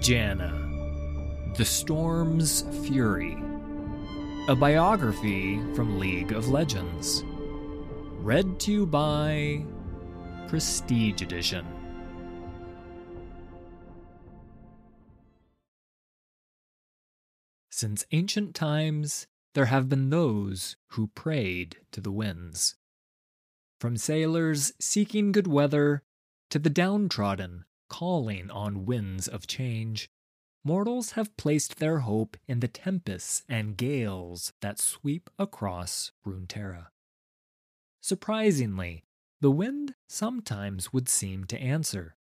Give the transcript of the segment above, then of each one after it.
Janna, The Storm's Fury. A biography from League of Legends. Read to you by Prestige Edition. Since ancient times, there have been those who prayed to the winds. From sailors seeking good weather to the downtrodden calling on winds of change, mortals have placed their hope in the tempests and gales that sweep across Runeterra. Surprisingly, the wind sometimes would seem to answer.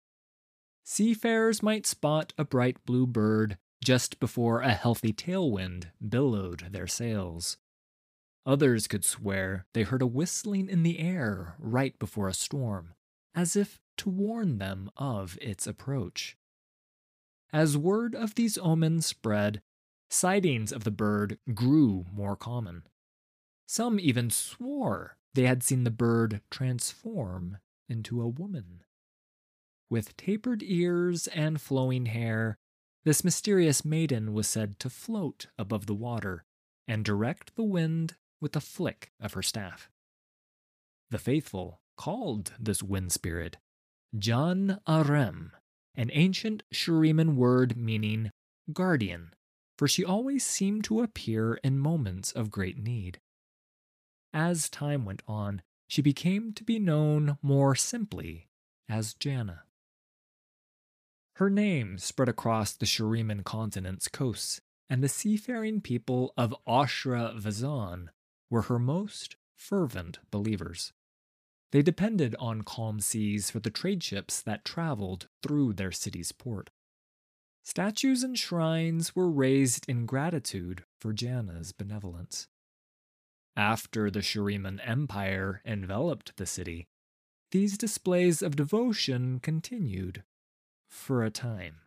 Seafarers might spot a bright blue bird just before a healthy tailwind billowed their sails. Others could swear they heard a whistling in the air right before a storm, as if to warn them of its approach. As word of these omens spread, sightings of the bird grew more common. Some even swore they had seen the bird transform into a woman. With tapered ears and flowing hair, this mysterious maiden was said to float above the water and direct the wind with a flick of her staff. The faithful called this wind spirit Jan Arem, an ancient Shuriman word meaning guardian, for she always seemed to appear in moments of great need. As time went on, she became to be known more simply as Janna. Her name spread across the Shuriman continent's coasts, and the seafaring people of Oshra Vazan were her most fervent believers. They depended on calm seas for the trade ships that traveled through their city's port. Statues and shrines were raised in gratitude for Janna's benevolence. After the Shuriman Empire enveloped the city, these displays of devotion continued for a time.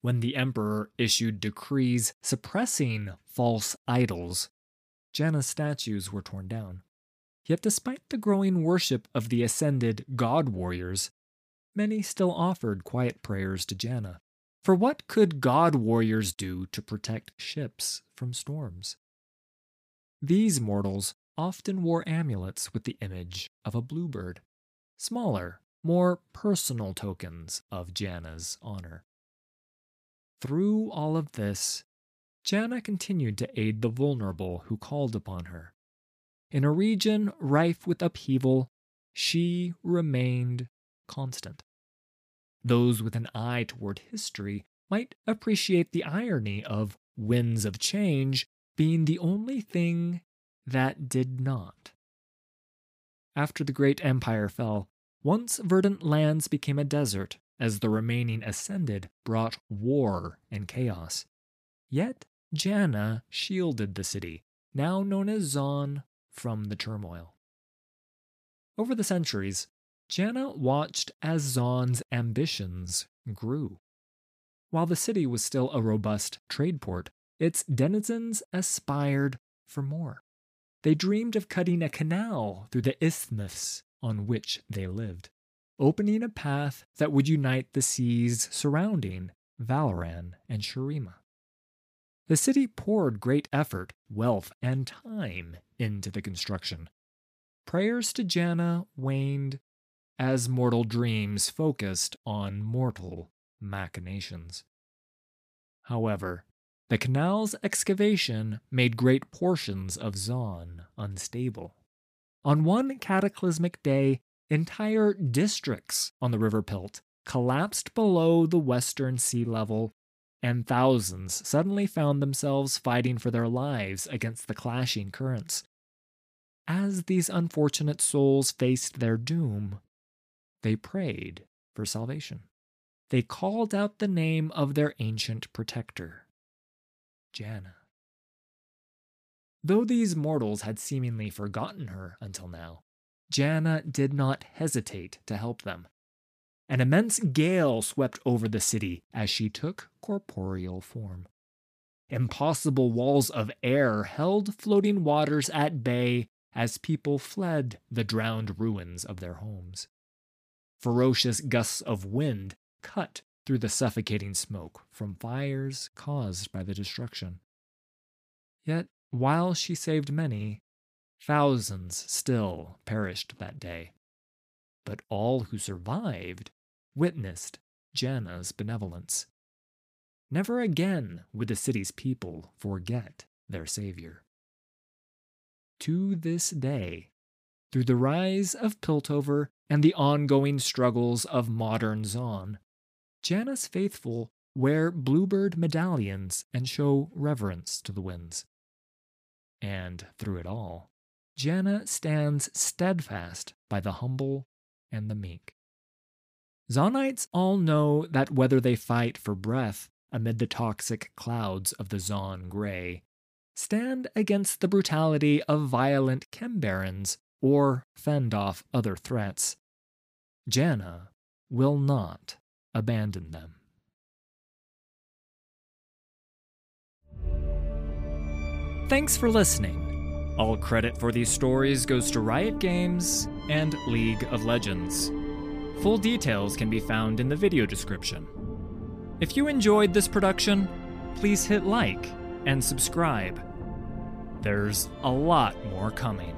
When the emperor issued decrees suppressing false idols, Janna's statues were torn down. Yet, despite the growing worship of the ascended god warriors, many still offered quiet prayers to Janna. For what could god warriors do to protect ships from storms? These mortals often wore amulets with the image of a bluebird, smaller, more personal tokens of Janna's honor. Through all of this, Janna continued to aid the vulnerable who called upon her. In a region rife with upheaval, she remained constant. Those with an eye toward history might appreciate the irony of winds of change being the only thing that did not. After the great empire fell, once verdant lands became a desert as the remaining ascended brought war and chaos. Yet Janna shielded the city, now known as Zaun from the turmoil. Over the centuries, Janna watched as Zaun's ambitions grew. While the city was still a robust trade port, its denizens aspired for more. They dreamed of cutting a canal through the isthmus on which they lived, opening a path that would unite the seas surrounding Valoran and Shurima. The city poured great effort, wealth, and time into the construction. Prayers to Janna waned as mortal dreams focused on mortal machinations. However, the canal's excavation made great portions of Zaun unstable. On one cataclysmic day, entire districts on the River Pilt collapsed below the western sea level and thousands suddenly found themselves fighting for their lives against the clashing currents. As these unfortunate souls faced their doom, they prayed for salvation. they called out the name of their ancient protector, Janna. Though these mortals had seemingly forgotten her until now, Janna did not hesitate to help them. An immense gale swept over the city as she took corporeal form. Impossible walls of air held floating waters at bay as people fled the drowned ruins of their homes. Ferocious gusts of wind cut through the suffocating smoke from fires caused by the destruction. Yet, while she saved many, thousands still perished that day. But all who survived witnessed Janna's benevolence. Never again would the city's people forget their savior. To this day, through the rise of Piltover and the ongoing struggles of modern Zaun, Janna's faithful wear bluebird medallions and show reverence to the winds. And through it all, Janna stands steadfast by the humble and the meek. Zaunites all know that whether they fight for breath amid the toxic clouds of the Zaun Gray, stand against the brutality of violent Chembarons, or fend off other threats. Janna will not abandon them. Thanks for listening. All credit for these stories goes to Riot Games and League of Legends. Full details can be found in the video description. If you enjoyed this production, please hit like and subscribe. There's a lot more coming.